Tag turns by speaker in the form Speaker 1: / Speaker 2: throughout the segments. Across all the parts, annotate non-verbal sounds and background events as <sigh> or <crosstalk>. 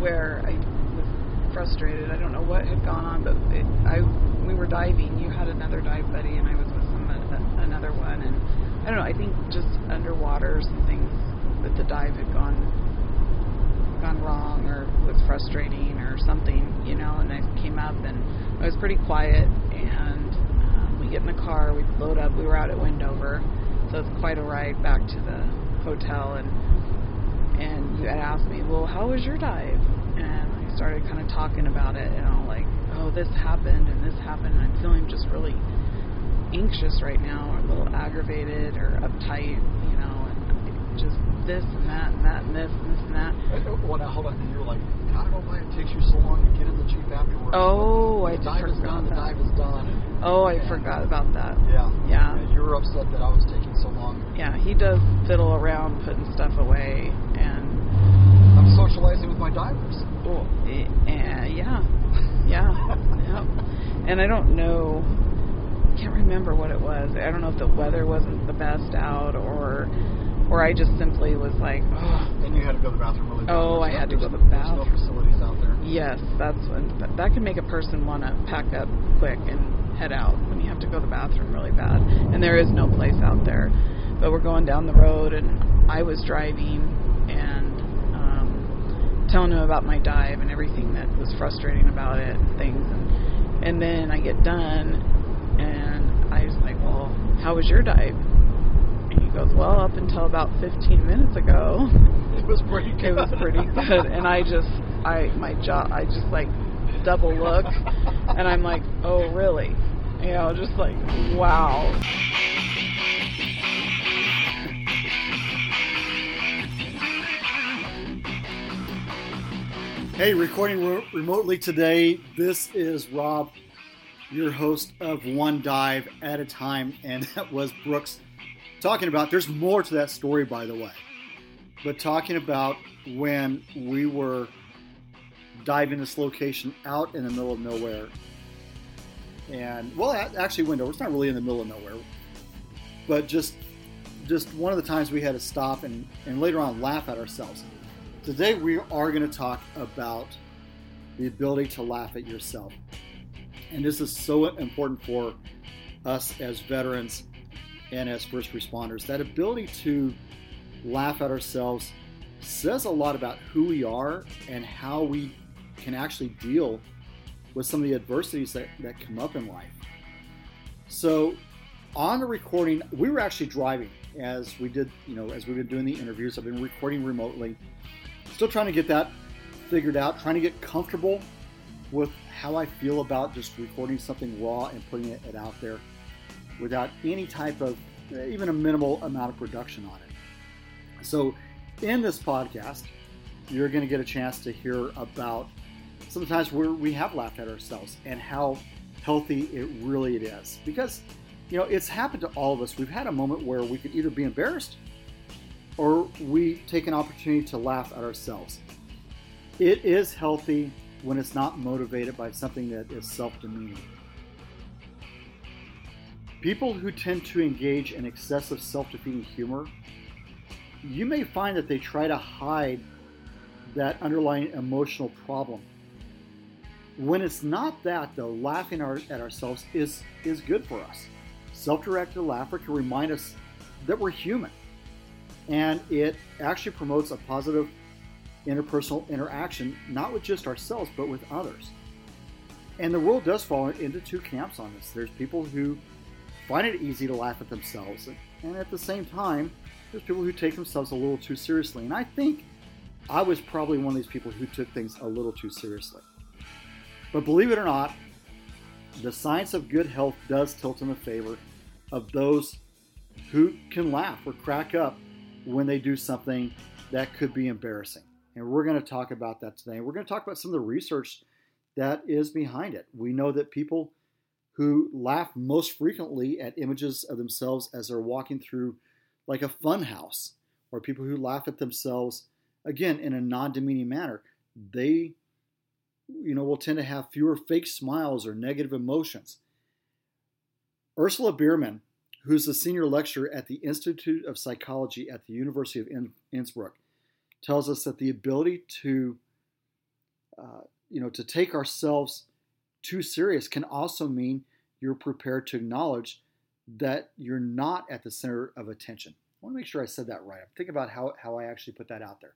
Speaker 1: where I was frustrated. I don't know what had gone on, but it, I we were diving. You had another dive buddy, and I was with some uh, another one, and I don't know. I think just underwater, some things with the dive had gone gone wrong or was frustrating or something, you know. And I came up and I was pretty quiet, and um, we get in the car, we load up. We were out at Wendover, so it's quite a ride back to the hotel, and and you had asked me, well, how was your dive? And I started kind of talking about it, and I'm like, oh, this happened and this happened, and I'm feeling just really anxious right now, or a little aggravated or uptight, you know, and just this and that and that and this and this and that.
Speaker 2: Well, now hold on. And you were like, I don't know why it takes you so long to get in the jeep afterwards.
Speaker 1: Oh,
Speaker 2: the
Speaker 1: I
Speaker 2: dive is
Speaker 1: forgot
Speaker 2: done. The dive is done. And,
Speaker 1: Oh, I
Speaker 2: and,
Speaker 1: forgot about that.
Speaker 2: Yeah.
Speaker 1: Yeah.
Speaker 2: You were upset that I was taking so long.
Speaker 1: Yeah, he does fiddle around putting stuff away, and
Speaker 2: I'm socializing with my divers.
Speaker 1: oh, eh, eh, yeah, yeah, yeah. And I don't know, I can't remember what it was. I don't know if the weather wasn't the best out, or, or I just simply was like, oh, <sighs>
Speaker 2: And you had to go to the bathroom really bad.
Speaker 1: Oh,
Speaker 2: There's
Speaker 1: I had to go to
Speaker 2: there's-
Speaker 1: the
Speaker 2: There's
Speaker 1: bathroom.
Speaker 2: no facilities out there.
Speaker 1: Yes, that's when that, that can make a person want to pack up quick and head out when you have to go to the bathroom really bad. And there is no place out there. But we're going down the road, and I was driving and um, telling him about my dive and everything that was frustrating about it and things. And, and then I get done, and I was like, "Well, how was your dive?" And he goes, "Well, up until about 15 minutes ago." <laughs>
Speaker 2: It was pretty good.
Speaker 1: it was pretty good and i just i my jaw i just like double look and i'm like oh really you know just like wow
Speaker 3: Hey, recording re- remotely today. This is Rob, your host of One Dive at a Time, and <laughs> that was Brooks talking about. There's more to that story, by the way, but talking about when we were diving this location out in the middle of nowhere, and well, actually, Wendover. It's not really in the middle of nowhere, but just just one of the times we had to stop and, and later on laugh at ourselves. Today we are going to talk about the ability to laugh at yourself. And this is so important for us as veterans and as first responders. That ability to laugh at ourselves says a lot about who we are and how we can actually deal with some of the adversities that, that come up in life. So on the recording, we were actually driving as we did, you know, as we've been doing the interviews. I've been recording remotely. Still trying to get that figured out, trying to get comfortable with how I feel about just recording something raw and putting it out there without any type of, even a minimal amount of production on it. So, in this podcast, you're going to get a chance to hear about sometimes where we have laughed at ourselves and how healthy it really it is. Because, you know, it's happened to all of us. We've had a moment where we could either be embarrassed or we take an opportunity to laugh at ourselves. It is healthy when it's not motivated by something that is self demeaning. People who tend to engage in excessive self defeating humor, you may find that they try to hide that underlying emotional problem. When it's not that, though, laughing our, at ourselves is, is good for us. Self directed laughter can remind us that we're human and it actually promotes a positive interpersonal interaction, not with just ourselves, but with others. And the world does fall into two camps on this. There's people who find it easy to laugh at themselves, and at the same time, there's people who take themselves a little too seriously. And I think I was probably one of these people who took things a little too seriously. But believe it or not, the science of good health does tilt in the favor of those who can laugh or crack up when they do something that could be embarrassing. And we're going to talk about that today. We're going to talk about some of the research that is behind it. We know that people who laugh most frequently at images of themselves as they're walking through like a fun house, or people who laugh at themselves again in a non-demeaning manner, they you know will tend to have fewer fake smiles or negative emotions. Ursula Beermann, who's the senior lecturer at the Institute of Psychology at the University of Innsbruck, tells us that the ability to uh, you know, to take ourselves too serious can also mean you're prepared to acknowledge that you're not at the center of attention. I want to make sure I said that right. I'm Think about how, how I actually put that out there.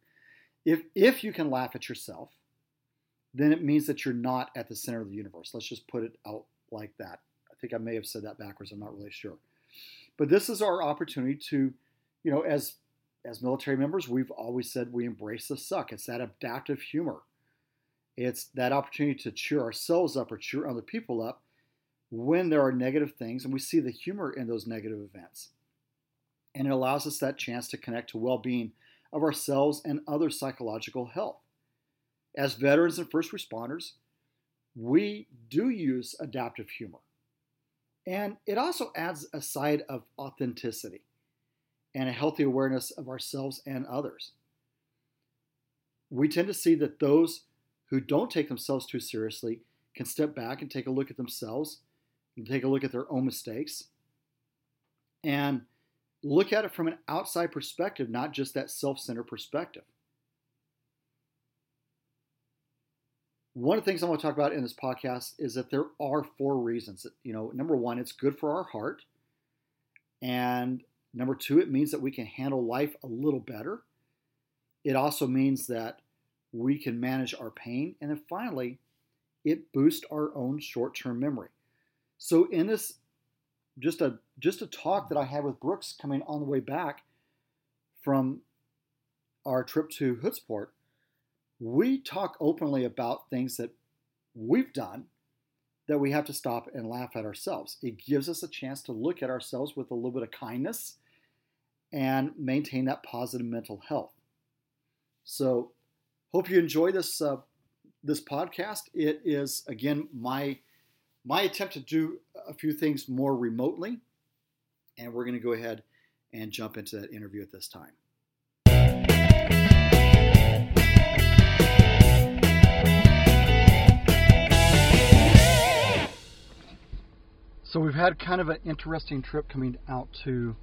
Speaker 3: If, if you can laugh at yourself, then it means that you're not at the center of the universe. Let's just put it out like that. I think I may have said that backwards. I'm not really sure. But this is our opportunity to, you know, as as military members, we've always said we embrace the suck. It's that adaptive humor. It's that opportunity to cheer ourselves up or cheer other people up when there are negative things, and we see the humor in those negative events. And it allows us that chance to connect to well being of ourselves and other psychological health. As veterans and first responders, we do use adaptive humor. And it also adds a side of authenticity and a healthy awareness of ourselves and others. We tend to see that those who don't take themselves too seriously can step back and take a look at themselves and take a look at their own mistakes and look at it from an outside perspective, not just that self centered perspective. One of the things I want to talk about in this podcast is that there are four reasons. You know, number one, it's good for our heart. And number two, it means that we can handle life a little better. It also means that we can manage our pain. And then finally, it boosts our own short term memory. So, in this, just a just a talk that I had with Brooks coming on the way back from our trip to Hoodsport, we talk openly about things that we've done that we have to stop and laugh at ourselves. It gives us a chance to look at ourselves with a little bit of kindness and maintain that positive mental health. So, hope you enjoy this uh, this podcast. It is again my my attempt to do a few things more remotely, and we're going to go ahead and jump into that interview at this time. So we've had kind of an interesting trip coming out to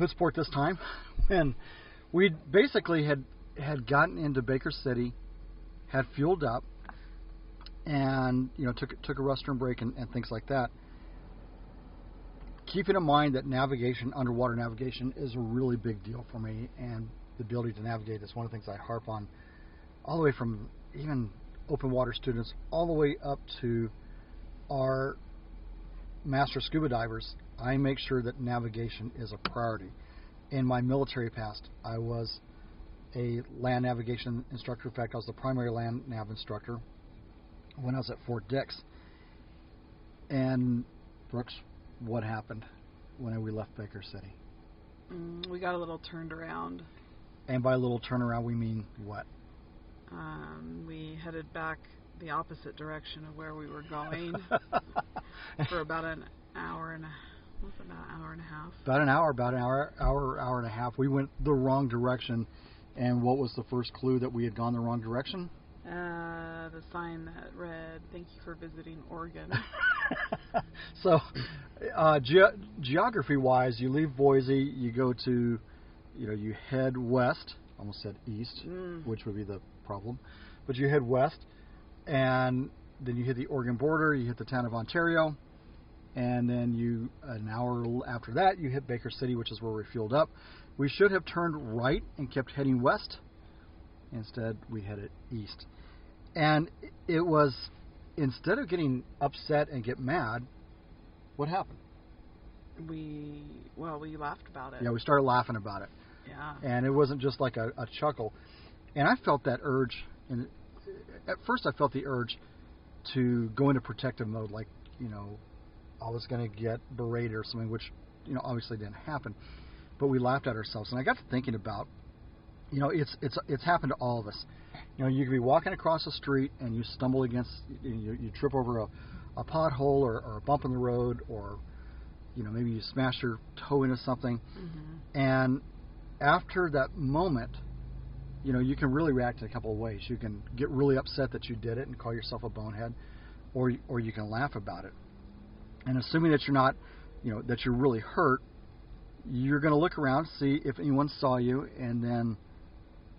Speaker 3: Hoodsport this time, <laughs> and we basically had had gotten into Baker City, had fueled up, and you know took took a restroom break and, and things like that. Keeping in mind that navigation, underwater navigation, is a really big deal for me, and the ability to navigate is one of the things I harp on, all the way from even open water students all the way up to our master scuba divers, I make sure that navigation is a priority. In my military past, I was a land navigation instructor. In fact, I was the primary land nav instructor when I was at Fort Dix. And Brooks, what happened when we left Baker City?
Speaker 1: Mm, we got a little turned around.
Speaker 3: And by a little turnaround, we mean what?
Speaker 1: Um, we headed back the opposite direction of where we were going <laughs> <laughs> for about an hour and a what's about an hour and a half.
Speaker 3: About an hour, about an hour, hour, hour and a half. We went the wrong direction. And what was the first clue that we had gone the wrong direction?
Speaker 1: Uh, the sign that read "Thank you for visiting Oregon." <laughs> <laughs>
Speaker 3: so, uh, ge- geography-wise, you leave Boise, you go to, you know, you head west. Almost said east,
Speaker 1: Mm.
Speaker 3: which would be the problem, but you head west, and then you hit the Oregon border. You hit the town of Ontario, and then you an hour after that you hit Baker City, which is where we fueled up. We should have turned right and kept heading west. Instead, we headed east. And it was instead of getting upset and get mad, what happened?
Speaker 1: we well, we laughed about it.
Speaker 3: Yeah, we started laughing about it.
Speaker 1: Yeah.
Speaker 3: And it wasn't just like a, a chuckle. And I felt that urge. And at first, I felt the urge to go into protective mode, like, you know, I was going to get berated or something, which, you know, obviously didn't happen. But we laughed at ourselves. And I got to thinking about, you know, it's it's it's happened to all of us. You know, you could be walking across the street and you stumble against, you, you trip over a, a pothole or, or a bump in the road, or you know, maybe you smash your toe into something,
Speaker 1: hmm
Speaker 3: and after that moment, you know, you can really react in a couple of ways. You can get really upset that you did it and call yourself a bonehead, or or you can laugh about it. And assuming that you're not, you know, that you're really hurt, you're going to look around, see if anyone saw you, and then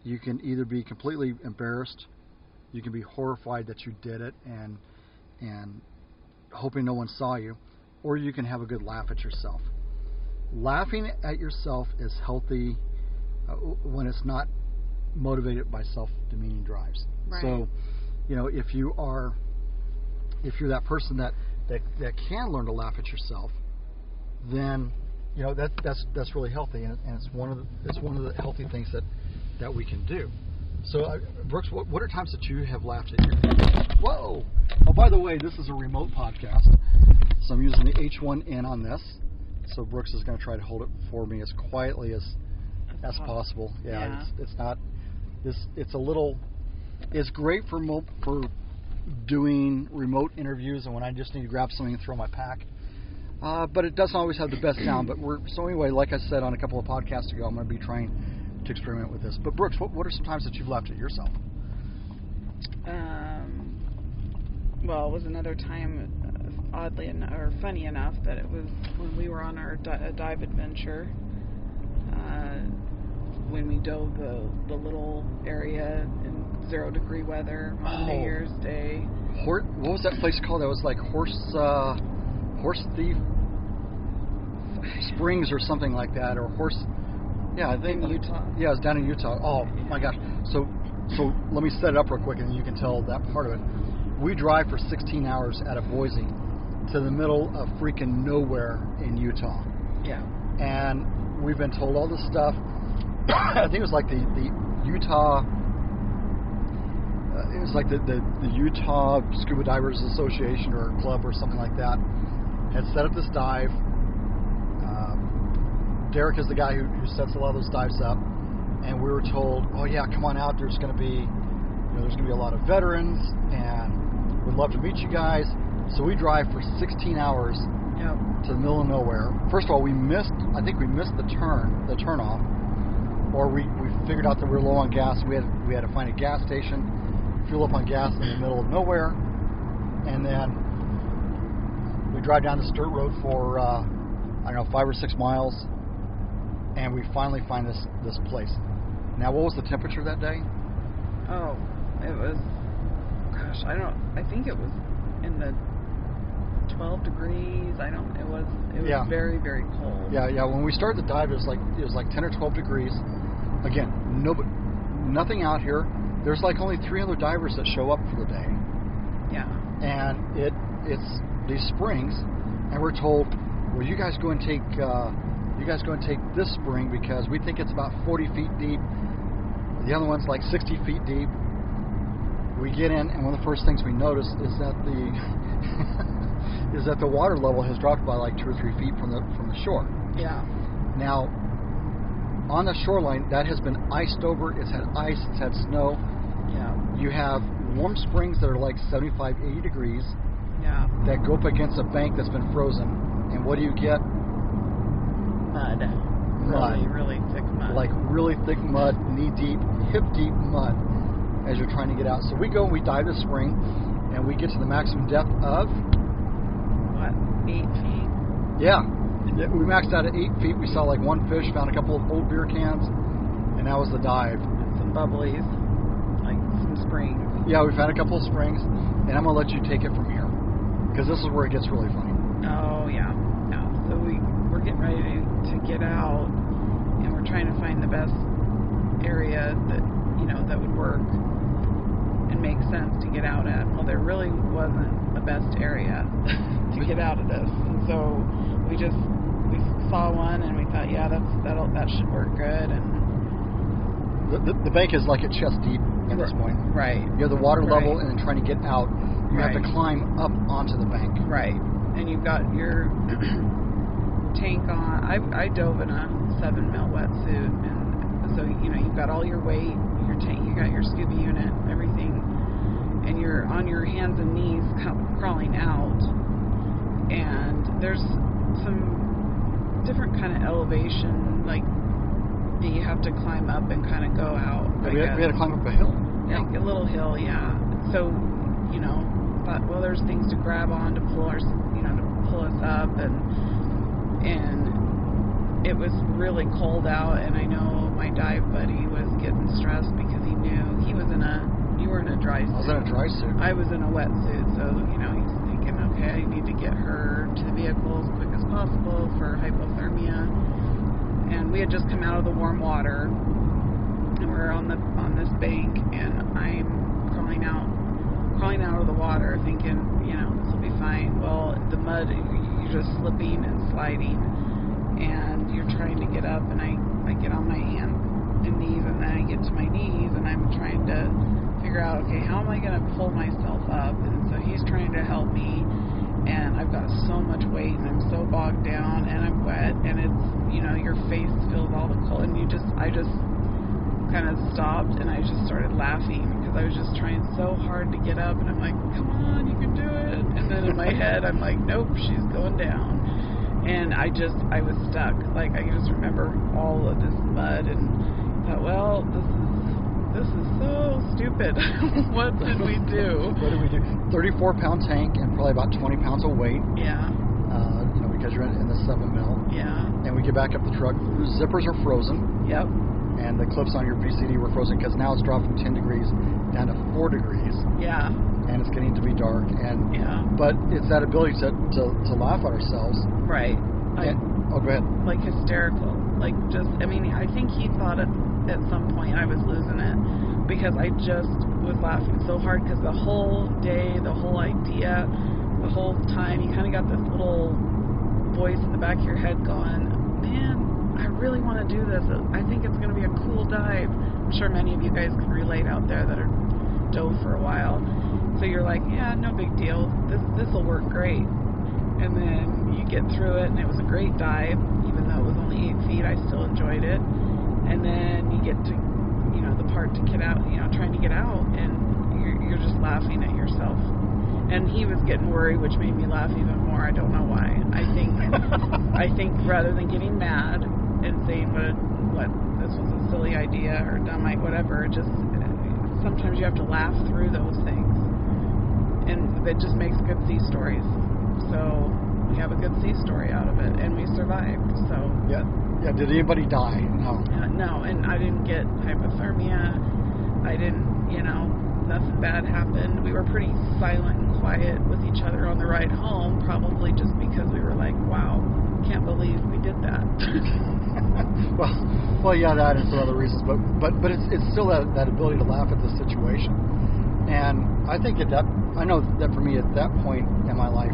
Speaker 3: you can either be completely embarrassed you can be horrified that you did it and and hoping no one saw you, or you can have a good laugh at yourself. Laughing at yourself is healthy uh, when it's not motivated by self-demeaning drives.
Speaker 1: Right.
Speaker 3: So, you know, if you are if you're that person that that, that can learn to laugh at yourself, then you know that that's that's really healthy, and, and it's one of the it's one of the healthy things that that we can do. So, uh, Brooks, what, what are times that you have laughed at your Whoa! Oh, by the way, this is a remote podcast, so I'm using the H1N on this. So Brooks is going to try to hold it for me as quietly as as possible. Yeah,
Speaker 1: Yeah.
Speaker 3: It's, it's not this. It's a little. It's great for mo- for doing remote interviews and when I just need to grab something and throw my pack. Uh, but it doesn't always have the best sound. But we're so anyway. Like I said on a couple of podcasts ago, I'm going to be trying to experiment with this. But Brooks, what, what are some times that you've laughed at yourself?
Speaker 1: Um, well, it was another time, oddly en- or funny enough, that it was when we were on our di- dive adventure. When we dove the the little area in zero degree weather on
Speaker 3: Oh.
Speaker 1: New Year's Day.
Speaker 3: Hor- what was that place called? That was like horse uh, horse thief springs or something like that, or horse. Yeah, I think
Speaker 1: In Utah.
Speaker 3: Yeah, it was down in Utah. Oh my gosh! So, so let me set it up real quick, and you can tell that part of it. We drive for 16 hours out of Boise to the middle of freaking nowhere in Utah,
Speaker 1: Yeah.
Speaker 3: and we've been told all this stuff. <coughs> I think it was like the the Utah. Uh, it was like the, the the Utah Scuba Divers Association or club or something like that had set up this dive. Um, Derek is the guy who, who sets a lot of those dives up, and we were told, "Oh yeah, come on out. There's going to be, you know, there's going to be a lot of veterans, and we'd love to meet you guys." So we drive for 16 hours
Speaker 1: Yep.
Speaker 3: to the middle of nowhere. First of all, we missed. I think we missed the turn, the turn off, or we, we figured out that we were low on gas. We had we had to find a gas station, fuel up on gas in the middle of nowhere, and then we drive down this dirt road for uh, I don't know five or six miles, and we finally find this this place. Now, what was the temperature that day?
Speaker 1: Oh, it was. Gosh, I don't. I think it was in the 12 degrees. I don't. It was. It was
Speaker 3: Yeah.
Speaker 1: very very cold.
Speaker 3: Yeah, yeah. When we started the dive, it was like it was like 10 or 12 degrees. Again, nobody, nothing out here. There's like only three other divers that show up for the day,
Speaker 1: Yeah.
Speaker 3: and it it's these springs, and we're told, well, you guys go and take uh, you guys go and take this spring because we think it's about 40 feet deep. The other one's like 60 feet deep. We get in, and one of the first things we notice is that the <laughs> is that the water level has dropped by like two or three feet from the from the shore.
Speaker 1: Yeah.
Speaker 3: Now, on the shoreline, that has been iced over. It's had ice, it's had snow.
Speaker 1: Yeah.
Speaker 3: You have warm springs that are like 75, 80 degrees
Speaker 1: Yeah.
Speaker 3: that go up against a bank that's been frozen. And what do you get?
Speaker 1: Mud.
Speaker 3: Mud.
Speaker 1: Really, really thick mud.
Speaker 3: Like really thick mud, knee deep, hip deep mud as you're trying to get out. So we go and we dive the spring and we get to the maximum depth of?
Speaker 1: Eight feet.
Speaker 3: yeah, Yeah, we maxed out at eight feet. We saw like one fish, found a couple of old beer cans, and that was the dive.
Speaker 1: Some bubblies. Like some springs.
Speaker 3: Yeah, we found a couple of springs, and I'm gonna let you take it from here because this is where it gets really funny.
Speaker 1: Oh yeah. Yeah. So we we're getting ready to, to get out, and we're trying to find the best area that you know that would work and make sense to get out at. Well, there really wasn't the best area <laughs> to get out of this, and so we just we saw one and we thought, yeah, that's that'll that should work good, and
Speaker 3: The, the, the bank is like at chest deep at this point.
Speaker 1: right,
Speaker 3: You have the water level,
Speaker 1: Right.
Speaker 3: and then trying to get out, you have to climb up onto the bank.
Speaker 1: right, and you've got your <clears throat> tank on. I I dove in a seven mil wetsuit, and so you know you've got all your weight, your tank, you got your scuba unit, everything, and you're on your hands and knees crawling out, and there's some different kind of elevation, like that you have to climb up and kind of go out. I
Speaker 3: we, had, we had to climb up a hill.
Speaker 1: Yeah, like a little hill, yeah. So, you know, thought, well, there's things to grab on to pull our, you know, to pull us up, and and it was really cold out, and I know my dive buddy was getting stressed because he knew he was in a You were in a dry suit.
Speaker 3: I was in a dry suit.
Speaker 1: I was in a wetsuit, so you know he's thinking, okay, I need to get her to the vehicle as quick as possible for hypothermia. And we had just come out of the warm water, and we're on the on this bank, and I'm crawling out, crawling out of the water, thinking, you know, this will be fine. Well, the mud, you're just slipping and sliding, and you're trying to get up, and I I get on my hands and knees, and then I get to my knees, and I'm trying to figure out, okay, how am I going to pull myself up? And so he's trying to help me, and I've got so much weight, and I'm so bogged down, and I'm wet, and it's, you know, your face feels all the cold, and you just, I just kind of stopped, and I just started laughing because I was just trying so hard to get up, and I'm like, come on, you can do it. And then in my head, I'm like, nope, she's going down. And I just, I was stuck. Like, I just remember all of this mud and thought, well, this is this is so stupid. <laughs> what did we do? <laughs>
Speaker 3: What did we do? 34 pound tank and probably about 20 pounds of weight.
Speaker 1: Yeah,
Speaker 3: Uh, you know, because you're in, in the seven mil.
Speaker 1: yeah,
Speaker 3: And we get back up the truck. The zippers are frozen,
Speaker 1: yep,
Speaker 3: and the clips on your BCD were frozen because now it's dropped from 10 degrees down to four degrees,
Speaker 1: yeah,
Speaker 3: and it's getting to be dark. And
Speaker 1: yeah.
Speaker 3: but it's that ability to to, to laugh at ourselves.
Speaker 1: Right. I,
Speaker 3: And, oh, go ahead.
Speaker 1: like hysterical. Like just, I mean, I think he thought at, at some point I was losing it because I just was laughing so hard because the whole day, the whole idea, the whole time, you kind of got this little voice in the back of your head going, man, I really want to do this. I think it's going to be a cool dive. I'm sure many of you guys can relate out there that are dove for a while. So you're like, yeah, no big deal. This this will work great. And then you get through it, and it was a great dive, even though it was only eight feet. I still enjoyed it. And then you get to, you know, the part to get out, you know, trying to get out, and you're, you're just laughing at yourself. And he was getting worried, which made me laugh even more. I don't know why. I think, <laughs> I think rather than getting mad and saying what, a, what this was a silly idea or dumb, I- whatever, just sometimes you have to laugh through those things, and that just makes good sea stories. So we have a good sea story out of it, and we survived. So
Speaker 3: Yeah. Yeah. Did anybody die? No.
Speaker 1: uh, no, and I didn't get hypothermia. I didn't, you know, nothing bad happened. We were pretty silent and quiet with each other on the ride home, probably just because we were like, wow, can't believe we did that. <laughs>
Speaker 3: well, well, yeah, that and some other reasons, but but but it's it's still that that ability to laugh at the situation, and I think at that I know that for me at that point in my life,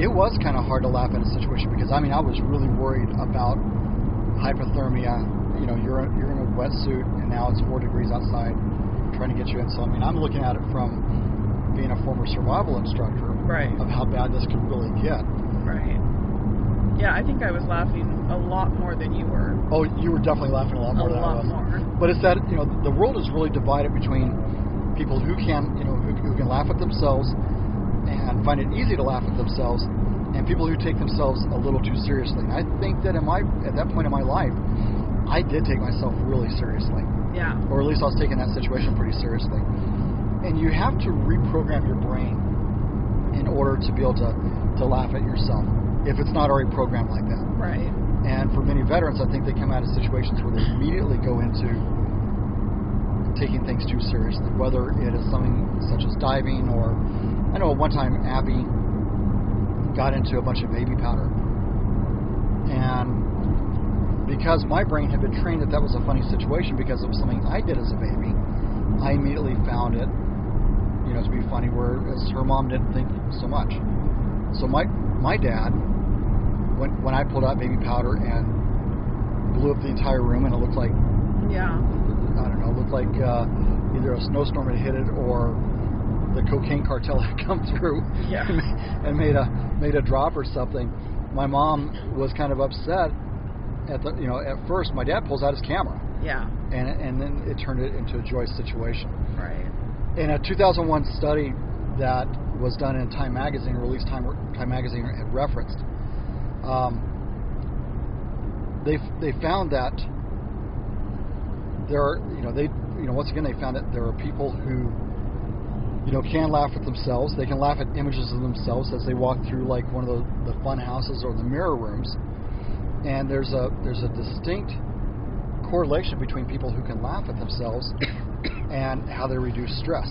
Speaker 3: it was kind of hard to laugh at a situation because I mean I was really worried about hypothermia. You know, you're you're in a wetsuit and now it's four degrees outside, trying to get you in. So I mean I'm looking at it from being a former survival instructor
Speaker 1: right,
Speaker 3: of how bad this could really get.
Speaker 1: right. Yeah, I think I was laughing a lot more than you were.
Speaker 3: Oh, you were definitely laughing a lot more
Speaker 1: a
Speaker 3: than I
Speaker 1: lot
Speaker 3: was.
Speaker 1: more.
Speaker 3: But it's that you know the world is really divided between people who can you know who, who can laugh at themselves and find it easy to laugh at themselves, and people who take themselves a little too seriously. And I think that in my at that point in my life, I did take myself really seriously,
Speaker 1: Yeah,
Speaker 3: or at least I was taking that situation pretty seriously. And you have to reprogram your brain in order to be able to to laugh at yourself if it's not already programmed like that.
Speaker 1: right.
Speaker 3: And for many veterans, I think they come out of situations where they immediately go into taking things too seriously, whether it is something such as diving or I know one time Abby got into a bunch of baby powder. And because my brain had been trained that that was a funny situation because it was something I did as a baby, I immediately found it, you know, to be funny, whereas her mom didn't think so much. So my my dad when when I pulled out baby powder and blew up the entire room, and it looked like
Speaker 1: Yeah,
Speaker 3: I don't know, it looked like uh, either a snowstorm had hit it or the cocaine cartel <laughs> had come through
Speaker 1: Yeah.
Speaker 3: and, made a made a drop or something. My mom was kind of upset at the you know at first. My dad pulls out his camera,
Speaker 1: yeah,
Speaker 3: and and then it turned it into a joyous situation.
Speaker 1: right.
Speaker 3: In a 2001 study that was done in Time Magazine, released Time Time Magazine had referenced, um, they they found that there are you know they you know once again they found that there are people who you know can laugh at themselves. They can laugh at images of themselves as they walk through like one of the, the fun houses or the mirror rooms. And there's a there's a distinct correlation between people who can laugh at themselves <coughs> and how they reduce stress.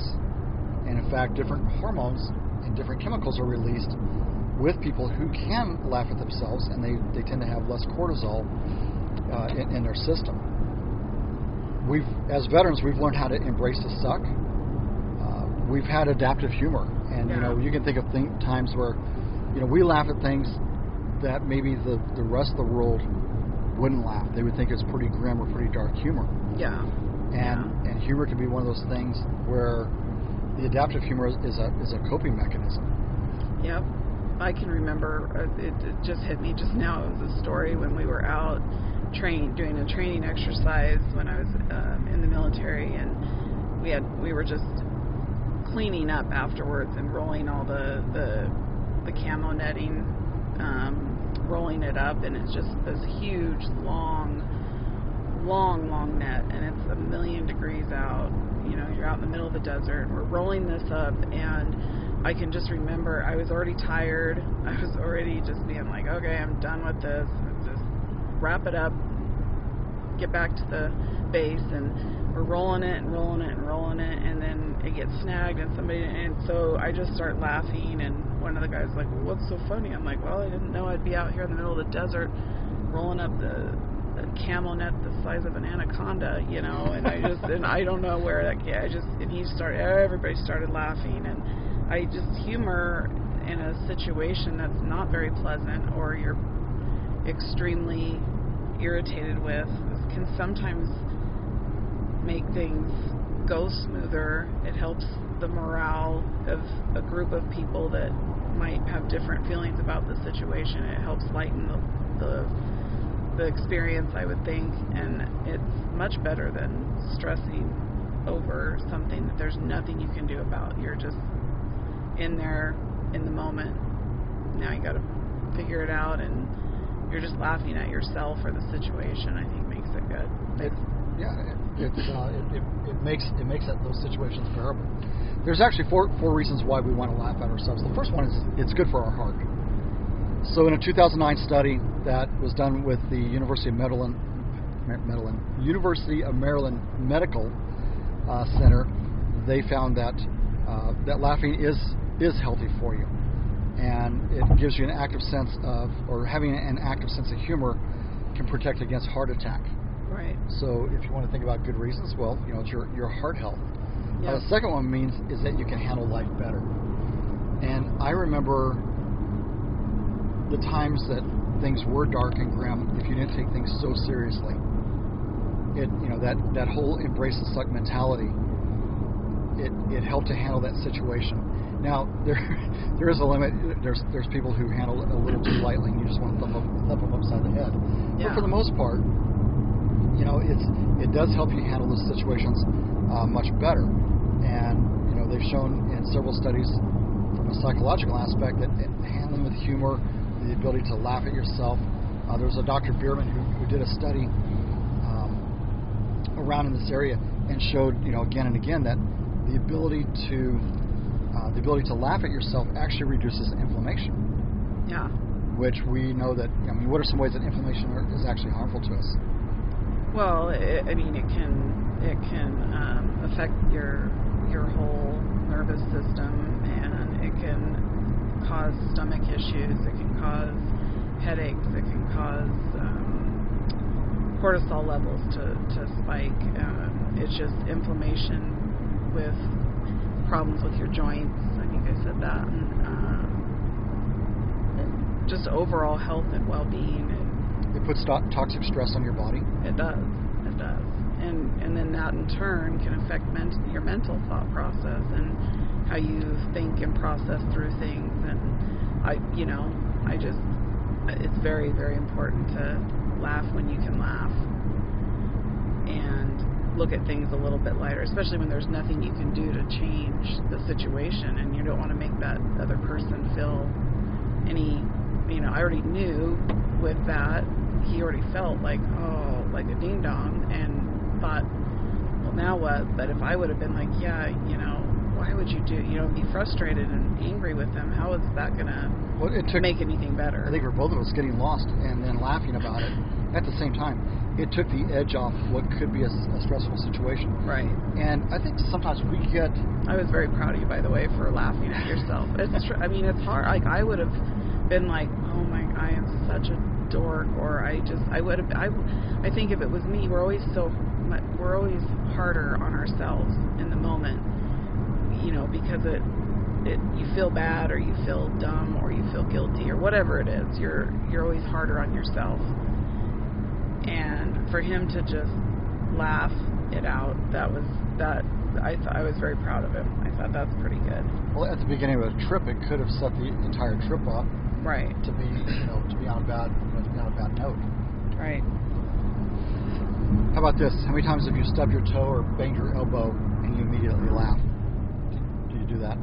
Speaker 3: And in fact, different hormones and different chemicals are released with people who can laugh at themselves, and they, they tend to have less cortisol uh, in, in their system. We've, as veterans, we've learned how to embrace the suck. We've had adaptive humor, and you know you can think of th- times where, you know, we laugh at things that maybe the the rest of the world wouldn't laugh. They would think it's pretty grim or pretty dark humor.
Speaker 1: Yeah.
Speaker 3: And
Speaker 1: Yeah.
Speaker 3: and humor can be one of those things where the adaptive humor is, is a is a coping mechanism.
Speaker 1: Yep. I can remember uh, it, it just hit me just now. It was a story when we were out train doing a training exercise when I was um, in the military, and we had we were just cleaning up afterwards and rolling all the the the camo netting, um, rolling it up, and it's just this huge long long, long net, and it's a million degrees out. You know, you're out in the middle of the desert. We're rolling this up, and I can just remember I was already tired. <laughs> I was already just being like, okay, I'm done with this. Just wrap it up, get back to the base, and we're rolling it and rolling it and rolling it, and then it gets snagged, and somebody, and so I just start laughing, and one of the guys like, well, what's so funny? I'm like, well, I didn't know I'd be out here in the middle of the desert rolling up the a camel net the size of an anaconda, you know, and I just and I don't know where that came. I just and he started everybody started laughing and I just humor in a situation that's not very pleasant or you're extremely irritated with can sometimes make things go smoother. It helps the morale of a group of people that might have different feelings about the situation. It helps lighten the, the the experience, I would think, and it's much better than stressing over something that there's nothing you can do about. You're just in there in the moment. Now you got to figure it out, and you're just laughing at yourself or the situation. I think makes it good.
Speaker 3: It, yeah, it's, uh, it, it, it makes it makes that, those situations bearable. There's actually four four reasons why we want to laugh at ourselves. The first one is it's good for our heart. So, in a 2009 study that was done with the University of Maryland, University of Maryland Medical uh, Center, they found that uh, that laughing is is healthy for you, and it gives you an active sense of, or having an active sense of humor can protect against heart attack.
Speaker 1: Right.
Speaker 3: So, if you want to think about good reasons, well, you know, it's your your heart health.
Speaker 1: Yeah.
Speaker 3: Uh, the second one means is that you can handle life better. And I remember the times that things were dark and grim if you didn't take things so seriously. It you know that that whole embrace the suck mentality. It it helped to handle that situation. Now <laughs> there there is a limit. There's there's people who handle it a little too lightly, and you just want to thump, up, thump them upside the head.
Speaker 1: Yeah.
Speaker 3: But for the most part, you know, it's it does help you handle those situations uh, much better. And you know, they've shown in several studies from a psychological aspect that handling with humor, the ability to laugh at yourself. Uh, there was a Dr. Beermann who, who did a study um, around in this area and showed, you know, again and again that the ability to uh, the ability to laugh at yourself actually reduces inflammation
Speaker 1: Yeah.
Speaker 3: which we know that. I mean, what are some ways that inflammation are, is actually harmful to us?
Speaker 1: Well, it, I mean, it can it can um, affect your your whole nervous system, and it can cause stomach issues. It can cause headaches. It can cause um, cortisol levels to to spike. Um, it's just inflammation with problems with your joints. I think I said that. And, um, just overall health and well-being. It,
Speaker 3: It puts to- toxic stress on your body.
Speaker 1: it does. It does. And and then that in turn can affect ment- your mental thought process and how you think and process through things. And I, you know, I just, it's very very important to laugh when you can laugh and look at things a little bit lighter, especially when there's nothing you can do to change the situation and you don't want to make that other person feel any you know, I already knew with that he already felt like, oh, like a ding dong and thought, well now what? But if I would have been like, yeah, you know, why would you do you know, be frustrated and angry with him, how is that gonna
Speaker 3: Well, it took.
Speaker 1: make anything better?
Speaker 3: I think for both of us getting lost and then laughing about it at the same time. it took the edge off what could be a, a stressful situation.
Speaker 1: Right.
Speaker 3: And I think sometimes we get
Speaker 1: I was very proud of you, by the way, for laughing at yourself. It's tr- I mean, it's hard. Like I would have been like, oh my, am such a dork, or I just, I would have. I, I think if it was me, we're always so, we're always harder on ourselves in the moment, you know, because it, it, you feel bad or you feel dumb or you feel guilty or whatever it is. You're, you're always harder on yourself. And for him to just laugh it out, that was that. I th- I was very proud of him. I thought that's pretty good.
Speaker 3: well at the beginning of a trip, it could have set the entire trip off
Speaker 1: Right.
Speaker 3: to be you know to be on a bad you know, to be on a bad note.
Speaker 1: Right.
Speaker 3: How about this? How many times have you stubbed your toe or banged your elbow and you immediately laugh? Do you do that?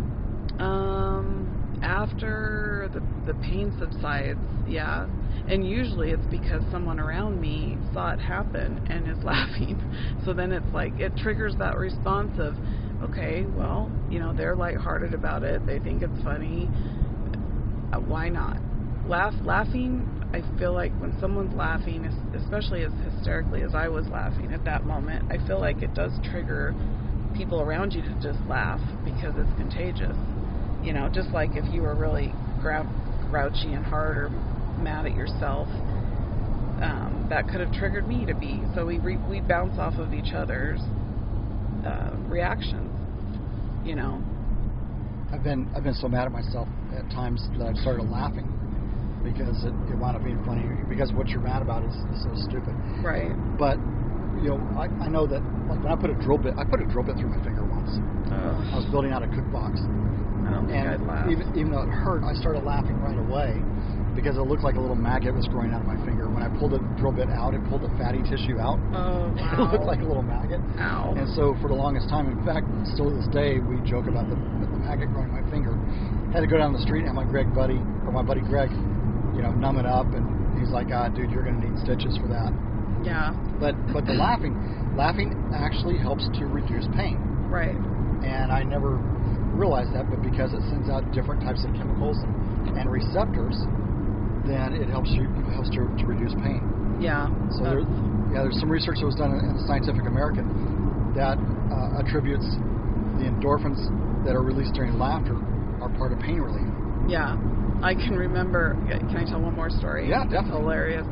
Speaker 1: Um, after the the pain subsides, yeah, and usually it's because someone around me saw it happen and is <laughs> laughing. So then it's like it triggers that response of, okay, well, you know, they're lighthearted about it. They think it's funny. Uh, why not? Laugh, laughing. I feel like when someone's laughing, especially as hysterically as I was laughing at that moment, I feel like it does trigger people around you to just laugh because it's contagious. You know, just like if you were really grou- grouchy and hard or mad at yourself, um, that could have triggered me to be. So we re- we bounce off of each other's uh, reactions. You know.
Speaker 3: I've been I've been so mad at myself at times that I've started laughing because it, it wound up being funny because what you're mad about is, is so stupid.
Speaker 1: Right.
Speaker 3: But you know, I, I know that like when I put a drill bit, I put a drill bit through my finger once. Oh. I was building out a cook box,
Speaker 1: I don't think I'd
Speaker 3: and
Speaker 1: laugh.
Speaker 3: even even though it hurt, I started laughing right away because it looked like a little maggot was growing out of my finger. When I pulled the drill bit out, it pulled the fatty tissue out.
Speaker 1: oh <laughs>
Speaker 3: it looked like a little maggot.
Speaker 1: Ow.
Speaker 3: And so for the longest time, in fact, still to this day, we joke about the, the maggot growing my finger. Had to go down the street and have my Greg buddy, or my buddy Greg, you know, numb it up, and he's like, "Ah, dude, you're gonna need stitches for that."
Speaker 1: yeah.
Speaker 3: But but the laughing, laughing actually helps to reduce pain,
Speaker 1: Right.
Speaker 3: and I never realized that, but because it sends out different types of chemicals and, and receptors, then it helps you it helps to, to reduce pain.
Speaker 1: Yeah.
Speaker 3: So there, yeah, there's some research that was done in, in Scientific American that uh, attributes the endorphins that are released during laughter are part of pain relief.
Speaker 1: Yeah, I can remember. Can I tell one more story?
Speaker 3: Yeah,
Speaker 1: It's
Speaker 3: definitely.
Speaker 1: hilarious.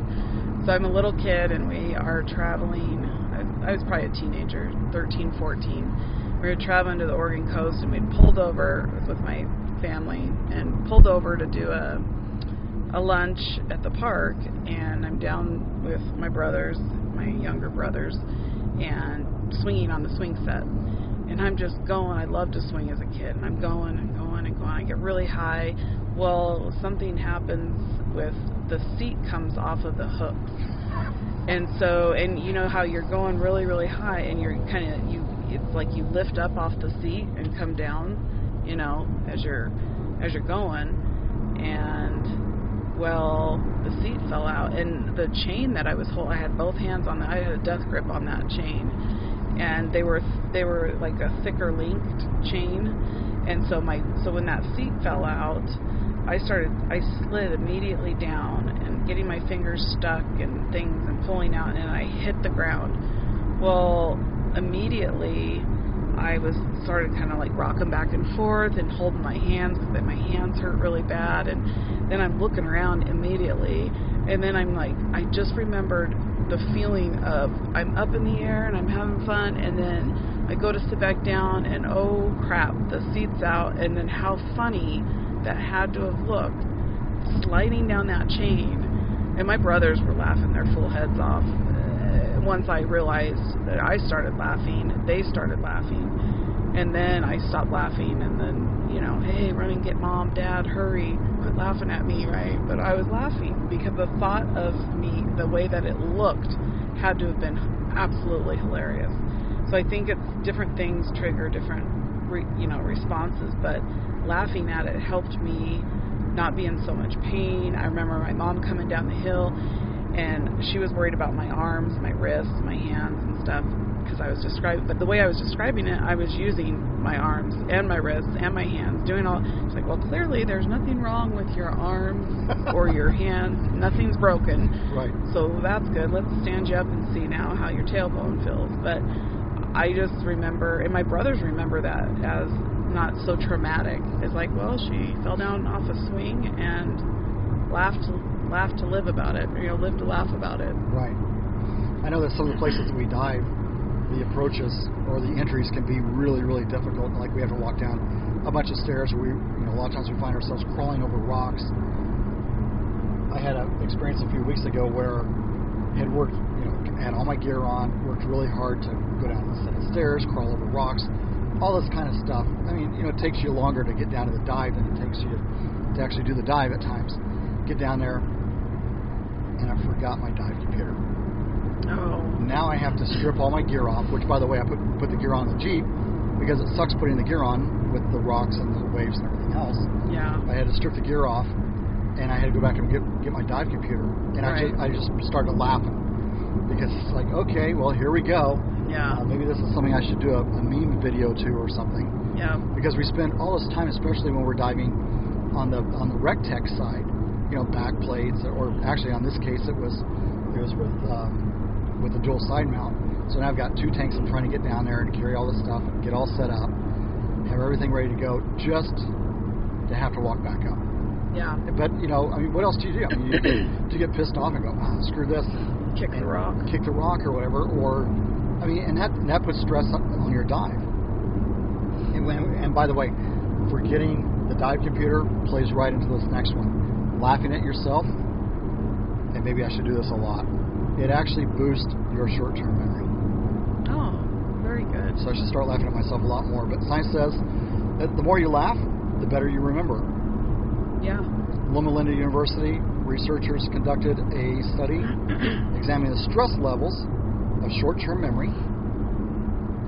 Speaker 1: So I'm a little kid, and we are traveling. I, I was probably a teenager, 13, 14. We were traveling to the Oregon coast, and we'd pulled over with my family and pulled over to do a a lunch at the park. And I'm down with my brothers, my younger brothers, and swinging on the swing set and I'm just going. I love to swing as a kid, and I'm going and going and going. I get really high. Well, something happens with the seat comes off of the hooks, and so and you know how you're going really really high, and you're kind of you. It's like you lift up off the seat and come down, you know, as you're as you're going, and well, the seat fell out, and the chain that I was holding, I had both hands on. The, I had a death grip on that chain, and they were they were like a thicker linked chain. And so my so when that seat fell out I started I slid immediately down and getting my fingers stuck and things and pulling out and I hit the ground. Well immediately I was started kind of like rocking back and forth and holding my hands because my hands hurt really bad. And then I'm looking around immediately and then I'm like I just remembered the feeling of I'm up in the air and I'm having fun, and then I go to sit back down, and oh crap, the seat's out, and then how funny that had to have looked sliding down that chain. And my brothers were laughing their full heads off. Uh, once I realized that I started laughing, they started laughing. And then I stopped laughing, and then, you know, hey, run and get mom, dad, hurry, quit laughing at me, right? But I was laughing because the thought of me, the way that it looked, had to have been absolutely hilarious. So I think it's different things trigger different, re, you know, responses. But laughing at it helped me not be in so much pain. I remember my mom coming down the hill, and she was worried about my arms, my wrists, my hands, and stuff because I was describing. But the way I was describing it, I was using my arms and my wrists and my hands, doing all. It's like, well, clearly there's nothing wrong with your arms or <laughs> your hands. Nothing's broken.
Speaker 3: Right.
Speaker 1: So that's good. Let's stand you up and see now how your tailbone feels. But I just remember, and my brothers remember that as not so traumatic. It's like, well, she fell down off a swing and laughed, laughed to live about it. You know, lived to laugh about it.
Speaker 3: Right. I know that some of the places that we dive, the approaches or the entries can be really, really difficult. Like we have to walk down a bunch of stairs. We, you know, a lot of times we find ourselves crawling over rocks. I had an experience a few weeks ago where I had worked, you know, had all my gear on, worked really hard to go down a set of stairs, crawl over rocks, all this kind of stuff. I mean, you know, it takes you longer to get down to the dive than it takes you to actually do the dive at times. Get down there, and I forgot my dive computer. Now I have to strip all my gear off, which, by the way, I put put the gear on the Jeep because it sucks putting the gear on with the rocks and the waves and everything else.
Speaker 1: Yeah.
Speaker 3: I had to strip the gear off, and I had to go back and get get my dive computer, and I just I just started laughing because it's like, okay, well here we go.
Speaker 1: Yeah.
Speaker 3: Uh, maybe this is something I should do a, a meme video to or something
Speaker 1: Yeah.
Speaker 3: because we spend all this time, especially when we're diving on the on the rec tech side, you know, back plates, or actually on this case it was it was with um, with the dual side mount. So now I've got two tanks. I'm trying to get down there and carry all this stuff, get all set up, have everything ready to go, just to have to walk back up.
Speaker 1: Yeah.
Speaker 3: But you know, I mean, what else do you do? I mean, you to <coughs> get pissed off and go, ah, screw this,
Speaker 1: Kick the rock.
Speaker 3: kick the rock or whatever, or I mean, and that and that puts stress on, on your dive. And, when, and by the way, forgetting the dive computer plays right into this next one. Laughing at yourself, and maybe I should do this a lot. It actually boosts your short-term memory.
Speaker 1: Oh, very good.
Speaker 3: So I should start laughing at myself a lot more. But science says that the more you laugh, the better you remember.
Speaker 1: Yeah.
Speaker 3: Loma Linda University researchers conducted a study <clears throat> examining the stress levels of short-term memory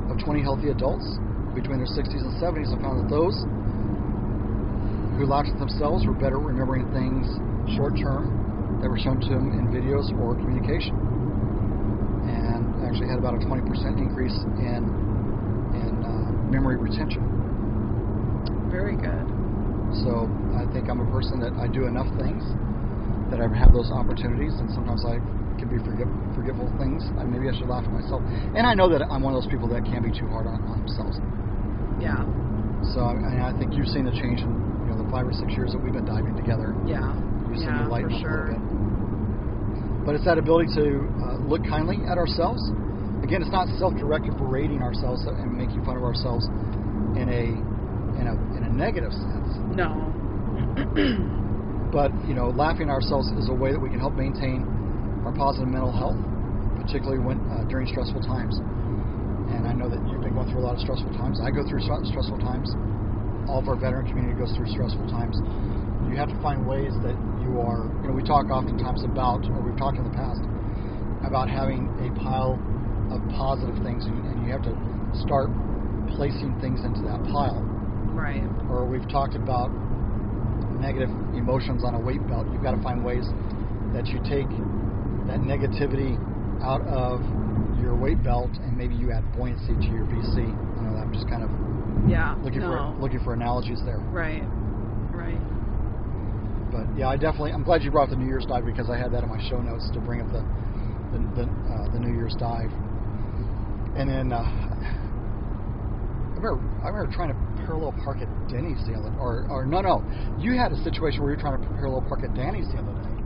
Speaker 3: of 20 healthy adults between their 60s and 70s and found that those who laughed at themselves were better at remembering things short-term that were shown to them in videos or communication, and actually had about a 20% increase in in uh, memory retention.
Speaker 1: Very good.
Speaker 3: So I think I'm a person that I do enough things that I have those opportunities, and sometimes I can be forget, forgetful of things. I, maybe I should laugh at myself. And I know that I'm one of those people that can be too hard on, on themselves.
Speaker 1: Yeah.
Speaker 3: So I, I think you've seen the change in you know the five or six years that we've been diving together.
Speaker 1: Yeah.
Speaker 3: Seen
Speaker 1: yeah,
Speaker 3: me lighten
Speaker 1: for
Speaker 3: up
Speaker 1: sure.
Speaker 3: a little bit. But it's that ability to uh, look kindly at ourselves. Again, it's not self-directed berating ourselves and making fun of ourselves in a in a in a negative sense.
Speaker 1: No. <clears throat>
Speaker 3: But you know, laughing at ourselves is a way that we can help maintain our positive mental health, particularly when uh, during stressful times. And I know that you've been going through a lot of stressful times. I go through stressful times. All of our veteran community goes through stressful times. You have to find ways that you are. You know, we talk oftentimes about, or we've talked in the past about having a pile of positive things, and, and you have to start placing things into that pile
Speaker 1: Right.
Speaker 3: or we've talked about negative emotions on a weight belt. You've got to find ways that you take that negativity out of your weight belt and maybe you add buoyancy to your BC. You know I'm just kind of
Speaker 1: Yeah.
Speaker 3: looking
Speaker 1: no.
Speaker 3: for looking for analogies there.
Speaker 1: Right.
Speaker 3: But yeah, I definitely I'm glad you brought the New Year's dive because I had that in my show notes to bring up the the the, uh, the New Year's dive. And then uh, I remember I remember trying to parallel park at Denny's the other or or no no you had a situation where you were trying to parallel park at Danny's the other day.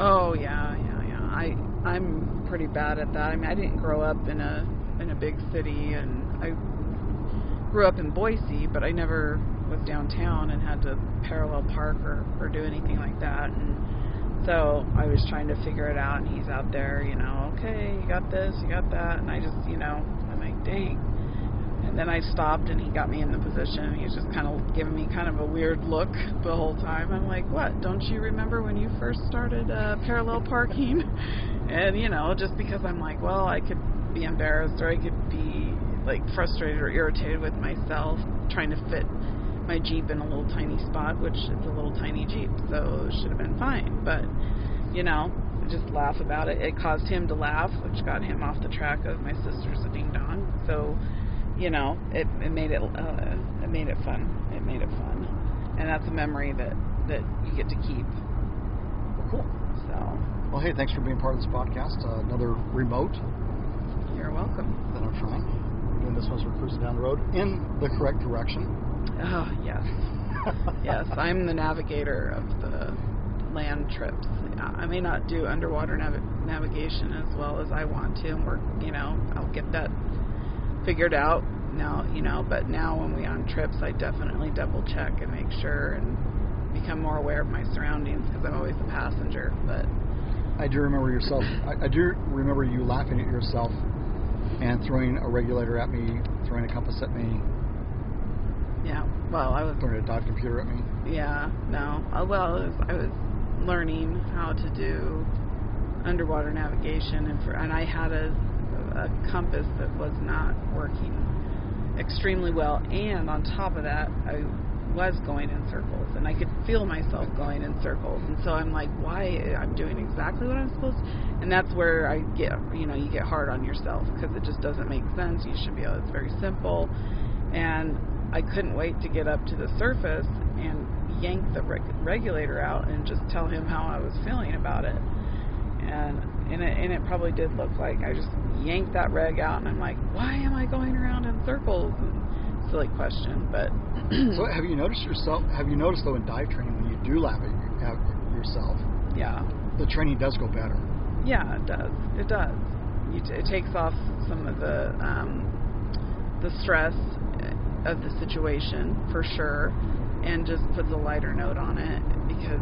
Speaker 1: Oh yeah, yeah, yeah. I I'm pretty bad at that. I mean, I didn't grow up in a in a big city, and I grew up in Boise, but I never was downtown and had to parallel park or or do anything like that. And so I was trying to figure it out, and he's out there, you know, okay, you got this, you got that, and I just, you know, I'm like, dang. And then I stopped, and he got me in the position. He was just kind of giving me kind of a weird look the whole time. I'm like, what? Don't you remember when you first started uh, parallel parking? <laughs> and you know, just because I'm like, well, I could be embarrassed or I could be like frustrated or irritated with myself trying to fit my Jeep in a little tiny spot, which it's a little tiny Jeep, so it should have been fine. But you know, just laugh about it. It caused him to laugh, which got him off the track of my sister's a ding dong. So, you know, it, it made it uh, it made it fun. It made it fun, and that's a memory that that you get to keep.
Speaker 2: Well, cool.
Speaker 1: So,
Speaker 2: Well, hey, thanks for being part of this podcast. Uh, another remote
Speaker 1: you're welcome.
Speaker 2: that I'm trying. We're doing this once we're cruising down the road in the correct direction.
Speaker 1: Oh yes, yes. I'm the navigator of the land trips. I may not do underwater nav- navigation as well as I want to, and we're, you know, I'll get that figured out now, you know. But now when we on trips, I definitely double check and make sure and become more aware of my surroundings because I'm always a passenger. But
Speaker 2: I do remember yourself. I, I do remember you laughing at yourself and throwing a regulator at me, throwing a compass at me,
Speaker 1: yeah, well, I was
Speaker 2: throwing a dive computer at me.
Speaker 1: Yeah, no. Uh, well, was, I was learning how to do underwater navigation, and for and I had a, a compass that was not working extremely well, and on top of that, I was going in circles, and I could feel myself going in circles, and so I'm like, why? I'm doing exactly what I'm supposed, to. and that's where I get, you know, you get hard on yourself because it just doesn't make sense. You should be able. It's very simple, and I couldn't wait to get up to the surface and yank the reg- regulator out and just tell him how I was feeling about it. And and it, and it probably did look like I just yanked that reg out, and I'm like, why am I going around in circles? And silly question, but <clears throat>
Speaker 2: So have you noticed yourself? Have you noticed though in dive training when you do laugh at, your, at yourself,
Speaker 1: yeah,
Speaker 2: the training does go better.
Speaker 1: yeah, it does. It does. You t- it takes off some of the um, the stress of the situation for sure, and just puts a lighter note on it because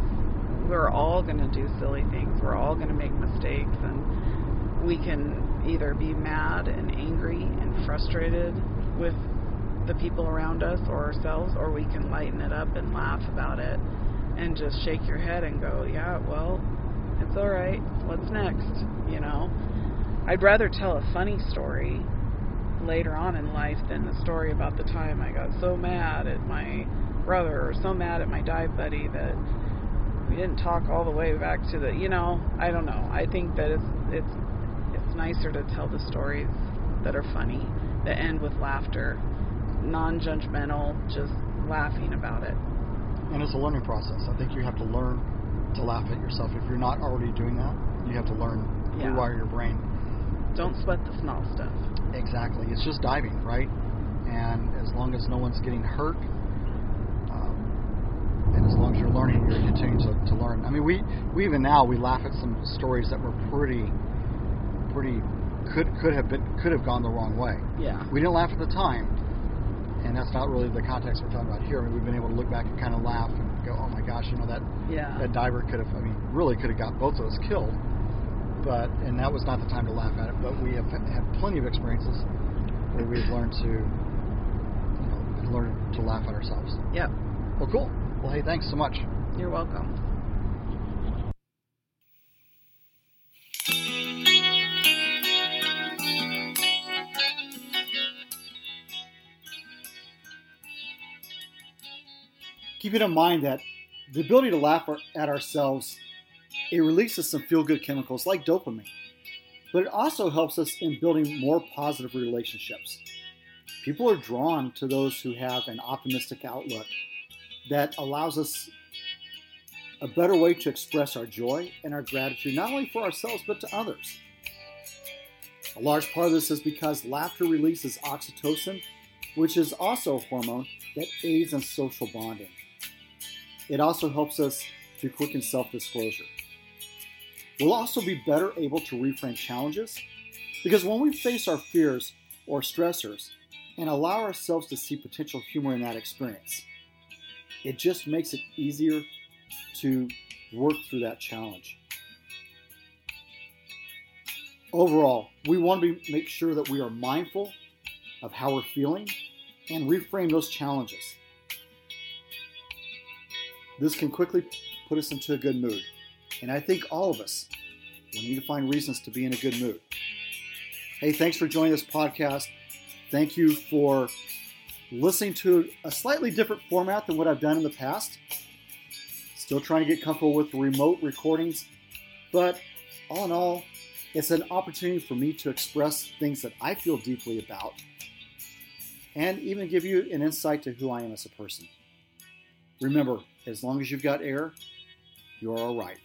Speaker 1: we're all going to do silly things. We're all going to make mistakes, and we can either be mad and angry and frustrated with the people around us or ourselves, or we can lighten it up and laugh about it and just shake your head and go, yeah, well, it's all right. What's next? You know, I'd rather tell a funny story later on in life than the story about the time I got so mad at my brother or so mad at my dive buddy that we didn't talk all the way back to the you know I don't know I think that it's it's it's nicer to tell the stories that are funny that end with laughter non-judgmental just laughing about it
Speaker 2: And it's a learning process. I think you have to learn to laugh at yourself. If you're not already doing that, you have to learn
Speaker 1: Yeah.
Speaker 2: rewire your brain.
Speaker 1: Don't sweat the small stuff
Speaker 2: Exactly. It's just diving, right? And as long as no one's getting hurt, um, and as long as you're learning, you're continuing to, to learn. I mean, we, we even now we laugh at some stories that were pretty, pretty could could have been could have gone the wrong way.
Speaker 1: yeah
Speaker 2: We didn't laugh at the time, and that's not really the context we're talking about here. I mean, we've been able to look back and kind of laugh and go, "Oh my gosh, you know that
Speaker 1: yeah
Speaker 2: that diver could have, I mean, really could have got both of us killed." But and that was not the time to laugh at it. But we have had plenty of experiences where we've learned to, you know, learn to laugh at ourselves.
Speaker 1: Yeah.
Speaker 2: Well, cool. Well, hey, thanks so much.
Speaker 1: you're welcome
Speaker 3: keeping in mind that the ability to laugh at ourselves it releases some feel-good chemicals like dopamine but it also helps us in building more positive relationships. People are drawn to those who have an optimistic outlook that allows us a better way to express our joy and our gratitude not only for ourselves but to others. A large part of this is because laughter releases oxytocin which is also a hormone that aids in social bonding. It also helps us to quicken self disclosure. We'll also be better able to reframe challenges because when we face our fears or stressors and allow ourselves to see potential humor in that experience, it just makes it easier to work through that challenge. Overall, we want to be, make sure that we are mindful of how we're feeling and reframe those challenges. This can quickly put us into a good mood. And I think all of us will need to find reasons to be in a good mood. Hey, thanks for joining this podcast. Thank you for listening to a slightly different format than what I've done in the past. Still trying to get comfortable with remote recordings, but all in all, it's an opportunity for me to express things that I feel deeply about and even give you an insight to who I am as a person. Remember, as long as you've got air, you're all right.